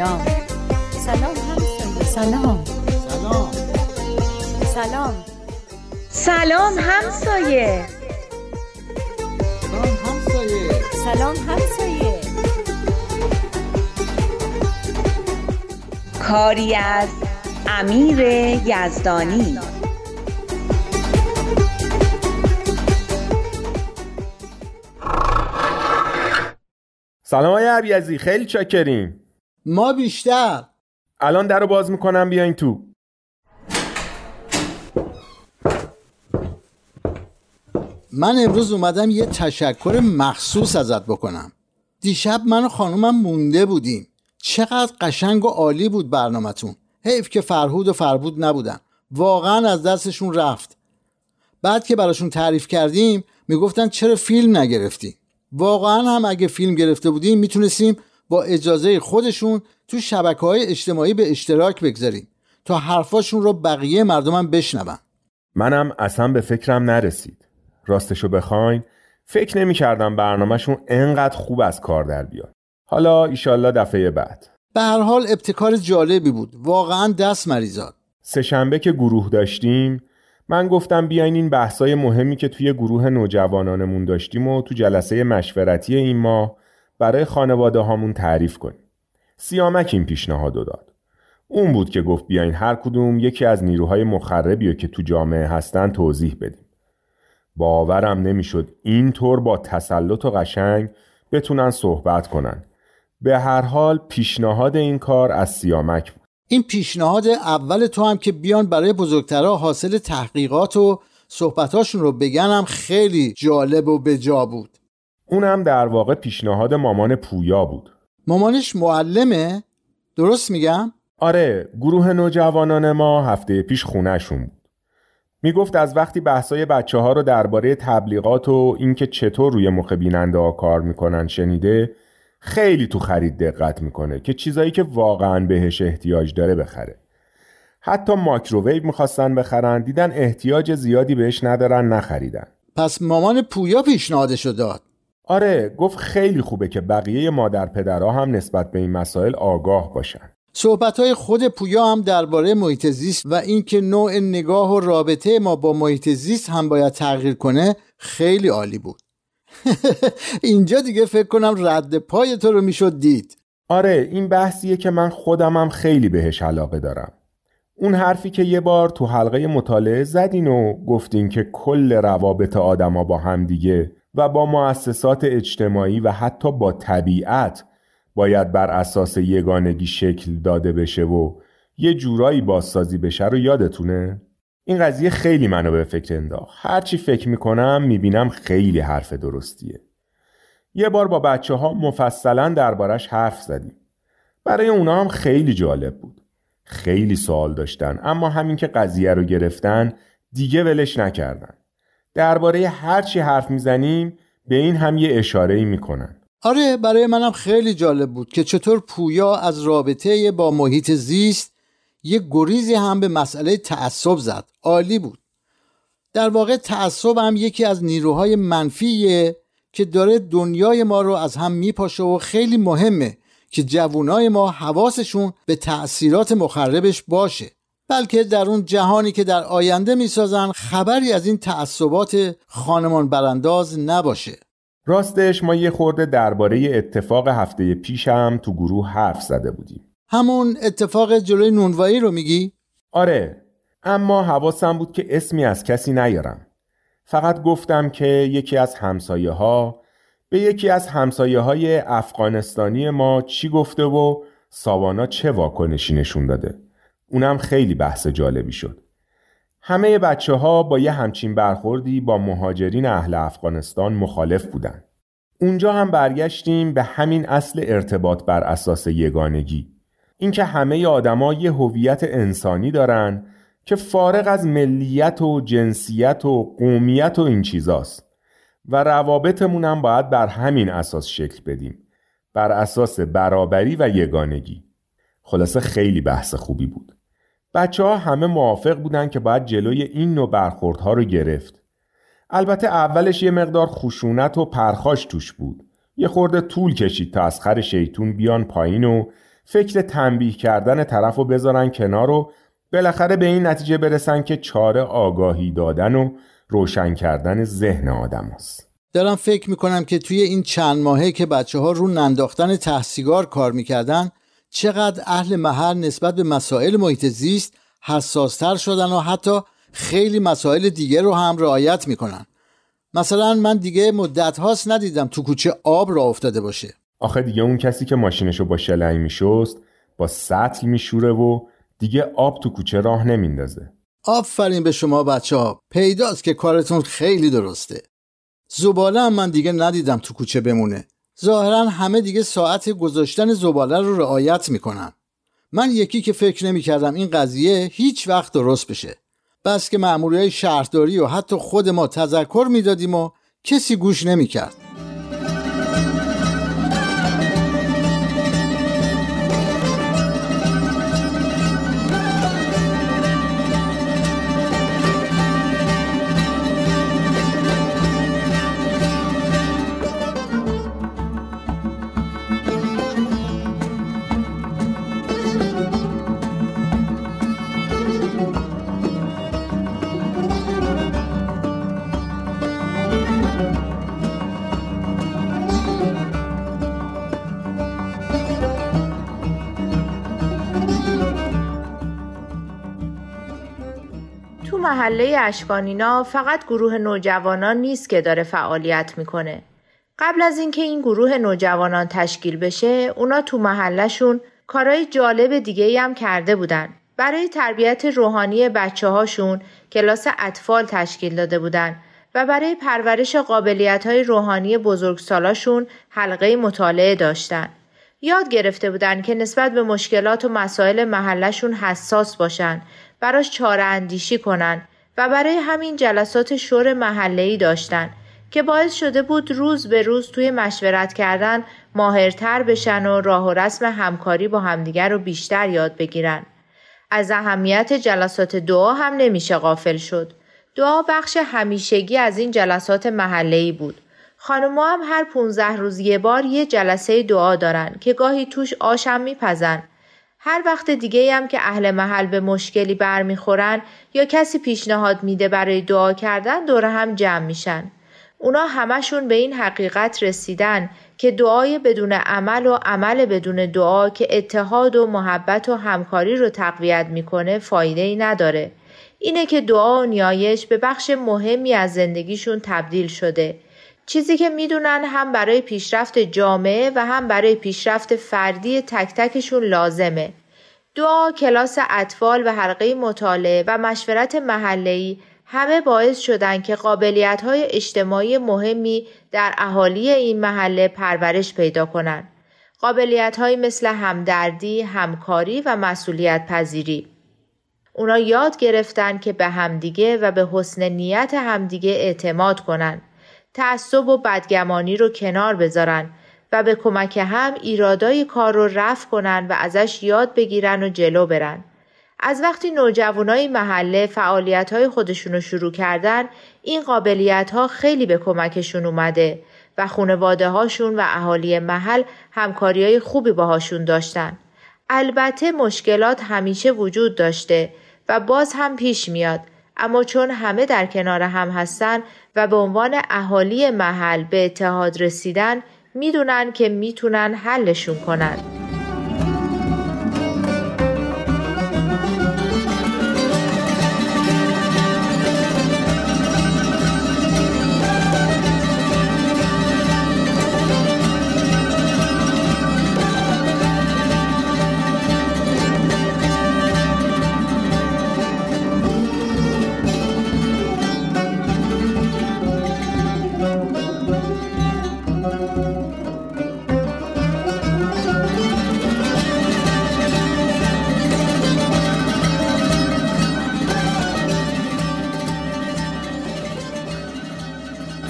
سلام. سلام همسایه سلام. سلام. سلام. سلام همسایه سلام همسایه سلام همسایه کاری از امیر یزدانی. سلام های عبیزی خیلی چاکریم. ما بیشتر. الان در رو باز می‌کنم بیاین تو. من امروز اومدم یه تشکر مخصوص ازت بکنم. دیشب من و خانومم مونده بودیم. چقدر قشنگ و عالی بود برنامهتون. حیف که فرهود و فربود نبودن. واقعا از دستشون رفت. بعد که براشون تعریف کردیم می‌گفتن چرا فیلم نگرفتیم واقعا هم اگه فیلم گرفته بودیم می‌تونستیم با اجازه خودشون تو شبکه های اجتماعی به اشتراک بگذاریم تا حرفاشون رو بقیه مردمم بشنون. منم اصلا به فکرم نرسید. راستشو بخواین فکر نمی کردم برنامهشون انقدر خوب از کار در بیاد. حالا ایشالله دفعه بعد. به هر حال ابتکار جالبی بود. واقعا دست مریزاد. سه شنبه که گروه داشتیم من گفتم بیاین این بحثای مهمی که توی گروه نوجوانانمون داشتیم و تو جلسه مشورتی این ماه برای خانواده هامون تعریف کنیم. سیامک این پیشنهاد داد. اون بود که گفت بیاین هر کدوم یکی از نیروهای مخربی که تو جامعه هستن توضیح بدیم. باورم نمی‌شد اینطور با تسلط و قشنگ بتونن صحبت کنن. به هر حال پیشنهاد این کار از سیامک بود. این پیشنهاد اول تو هم که بیان برای بزرگترها حاصل تحقیقات و صحبتاشون رو بگنم خیلی جالب و بجا بود اونم در واقع پیشنهاد مامان پویا بود. مامانش معلمه؟ درست میگم؟ آره گروه نوجوانان ما هفته پیش خونهشون بود. می‌گفت از وقتی بحثای بچه ها رو درباره تبلیغات و اینکه چطور روی مخ بیننده ها کار می‌کنن شنیده خیلی تو خرید دقت می‌کنه که چیزایی که واقعا بهش احتیاج داره بخره. حتی ماکروویو می‌خواستن بخرن دیدن احتیاج زیادی بهش ندارن نخریدن. پس مامان پویا پیشنهادشو داد آره گفت خیلی خوبه که بقیه مادر پدرها هم نسبت به این مسائل آگاه باشن. صحبتهای خود پویا هم درباره محیط زیست و اینکه نوع نگاه و رابطه ما با محیط زیست هم باید تغییر کنه خیلی عالی بود اینجا دیگه فکر کنم رد پای تو رو می‌شد دید آره این بحثیه که من خودمم خیلی بهش علاقه دارم. اون حرفی که یه بار تو حلقه مطالعه زدین و گفتین که کل روابط آدما با همدیگه و با مؤسسات اجتماعی و حتی با طبیعت باید بر اساس یگانگی شکل داده بشه و یه جورایی بازسازی بشه رو یادتونه؟ این قضیه خیلی منو به فکر انداخت. هرچی فکر می‌کنم می‌بینم خیلی حرف درستیه. یه بار با بچه ها مفصلا دربارش حرف زدیم. برای اونا هم خیلی جالب بود. خیلی سوال داشتن اما همین که قضیه رو گرفتن دیگه ولش نکردن. درباره هر چی حرف می‌زنیم به این هم یه اشاره ای می‌کنن. آره برای منم خیلی جالب بود که چطور پویا از رابطه با محیط زیست یه گریزی هم به مسئله تعصب زد. عالی بود. در واقع تعصب هم یکی از نیروهای منفیه که داره دنیای ما رو از هم میپاشه و خیلی مهمه که جوانای ما حواسشون به تأثیرات مخربش باشه. بلکه در اون جهانی که در آینده می‌سازن خبری از این تعصبات خانمان برانداز نباشه راستش ما یه خورده درباره اتفاق هفته پیشم تو گروه حرف زده بودیم. همون اتفاق جلوی نونوایی رو میگی؟ آره اما حواسم بود که اسمی از کسی نیارم. فقط گفتم که یکی از همسایه ها به یکی از همسایه های افغانستانی ما چی گفته و ساوانا چه واکنشی نشون داده. اونم خیلی بحث جالبی شد. همه بچه ها با یه همچین برخوردی با مهاجرین اهل افغانستان مخالف بودن. اونجا هم برگشتیم به همین اصل ارتباط بر اساس یگانگی. اینکه همه آدما یه هویت انسانی دارن که فارغ از ملیت و جنسیت و قومیت و این چیزاست و روابطمون هم باید بر همین اساس شکل بدیم. بر اساس برابری و یگانگی. خلاصه خیلی بحث خوبی بود. بچه ها همه موافق بودن که باید جلوی این نوع برخوردها رو گرفت. البته اولش یه مقدار خشونت و پرخاش توش بود. یه خورده طول کشید تا از خر شیطون بیان پایین و فکر تنبیه کردن طرف رو بذارن کنار و بالاخره به این نتیجه برسن که چاره آگاهی دادن و روشن کردن ذهن آدم است. دارم فکر می‌کنم که توی این چند ماهه که بچه ها رو ننداختن تحسیگار کار می‌کردن چقدر اهل محل نسبت به مسائل محیط زیست حساستر شدن و حتی خیلی مسائل دیگه رو هم رعایت می‌کنن. مثلا من دیگه مدت هاست ندیدم تو کوچه آب را افتاده باشه. آخه دیگه اون کسی که ماشینشو با شلنگ میشست با سطل میشوره و دیگه آب تو کوچه راه نمیندازه. آفرین به شما بچه ها پیداست که کارتون خیلی درسته. زباله هم من دیگه ندیدم تو کوچه بمونه. ظاهرا همه دیگه ساعت گذاشتن زباله رو رعایت می‌کنن. من یکی که فکر نمی‌کردم این قضیه هیچ وقت درست بشه. بس که های شهرداری و حتی خود ما تذکر می‌دادیم و کسی گوش نمی‌کرد. محله اشکانینا فقط گروه نوجوانان نیست که داره فعالیت می‌کنه. قبل از اینکه این گروه نوجوانان تشکیل بشه، اونا تو محلشون کارهای جالب دیگه هم کرده بودن. برای تربیت روحانی بچه هاشون کلاس اطفال تشکیل داده بودن و برای پرورش قابلیت های روحانی بزرگسالاشون حلقه مطالعه داشتن. یاد گرفته بودن که نسبت به مشکلات و مسائل محلشون حساس باشن براش چاره اندیشی کنن و برای همین جلسات شور محله‌ای داشتن که باعث شده بود روز به روز توی مشورت کردن ماهرتر بشن و راه و رسم همکاری با همدیگر رو بیشتر یاد بگیرن. از اهمیت جلسات دعا هم نمیشه غافل شد. دعا بخش همیشگی از این جلسات محله‌ای بود. خانوما هم هر 15 روز یه بار یه جلسه دعا دارن که گاهی توش آشم میپزن هر وقت دیگه هم که اهل محل به مشکلی برمیخورن یا کسی پیشنهاد میده برای دعا کردن دور هم جمع میشن. اونا همشون به این حقیقت رسیدن که دعای بدون عمل و عمل بدون دعا که اتحاد و محبت و همکاری رو تقویت می‌کنه فایده ای نداره. اینه که دعا و نیایش به بخش مهمی از زندگیشون تبدیل شده. چیزی که می‌دونن هم برای پیشرفت جامعه و هم برای پیشرفت فردی تک تکشون لازمه. دعا، کلاس اطفال و حلقه مطالعه و مشورت محله‌ای همه باعث شدن که قابلیت های اجتماعی مهمی در اهالی این محله پرورش پیدا کنند. قابلیت های مثل همدردی، همکاری و مسئولیت پذیری. اونا یاد گرفتن که به همدیگه و به حسن نیت همدیگه اعتماد کنند. تعصب و بدگمانی رو کنار بذارن و به کمک هم ایرادای کار رو رفع کنن و ازش یاد بگیرن و جلو برن. از وقتی نوجوانای محله فعالیت های خودشون رو شروع کردن این قابلیت ها خیلی به کمکشون اومده و خونواده هاشون و اهالی محل همکاری های خوبی باهاشون داشتن. البته مشکلات همیشه وجود داشته و باز هم پیش میاد اما چون همه در کنار هم هستن و به عنوان اهالی محل به اتحاد رسیدن می‌دونن که می‌تونن حلشون کنن.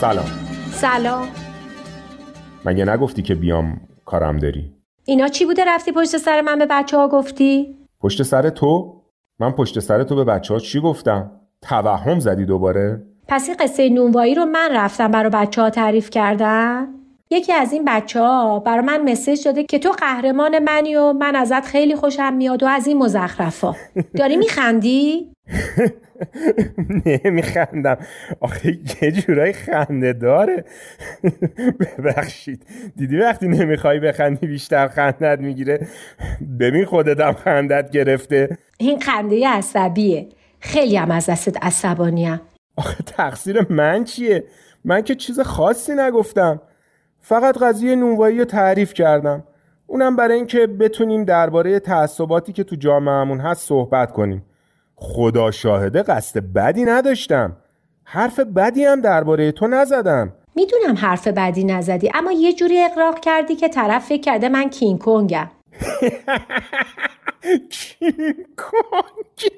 سلام سلام مگه نگفتی که بیام کارم داری اینا چی بوده رفتی پشت سر من به بچه ها گفتی؟ پشت سر تو؟ من پشت سر تو به بچه ها چی گفتم؟ توهم زدی دوباره؟ پس این قصه نونوایی رو من رفتم برای بچه ها تعریف کردم؟ یکی از این بچه ها برا من مسیج داده که تو قهرمان منی و من ازت خیلی خوشم میاد و از این مزخرفا داری میخندی؟ نمیخندم. آخه یه جورایی خنده داره. ببخشید. دیدی وقتی نمی‌خوای بخندی بیشتر خندت می‌گیره؟ ببین خودتم خندت گرفته. این خنده عصبیه. خیلی هم از دستت عصبانیم آخه تقصیر من چیه؟ من که چیز خاصی نگفتم. فقط قضیه نونوایی رو تعریف کردم. اونم برای اینکه بتونیم درباره تعصباتی که تو جامعهمون هست صحبت کنیم. خدا شاهده قصد بدی نداشتم. حرف بدی هم درباره تو نزدم. می‌دونم حرف بدی نزدی اما یه جوری اغراق کردی که طرف فکر کرده من کینگ کنگم. کینگ کنگ.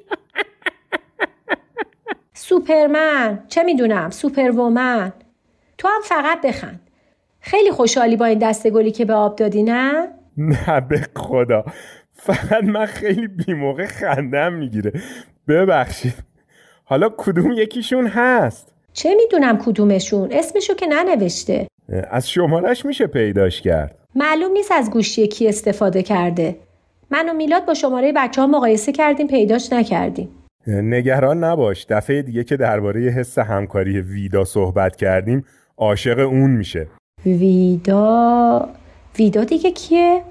سوپرمن چه می‌دونم Superwoman تو هم فقط بخند. خیلی خوشحالی با این دسته گلی که به آب دادی نه؟ نه به خدا. فقط من خیلی بیموقع خندم می‌گیره. ببخشید. حالا کدوم یکیشون هست؟ چه می‌دونم کدومشون؟ اسمشو که ننوشته. از شمارش میشه پیداش کرد. معلوم نیست از گوشی کی استفاده کرده. من و میلاد با شماره بچه ها مقایسه کردیم پیداش نکردیم. نگران نباش. دفعه دیگه که درباره حس همکاری ویدا صحبت کردیم عاشق اون میشه. ویدا؟ ویدا دیگه کیه؟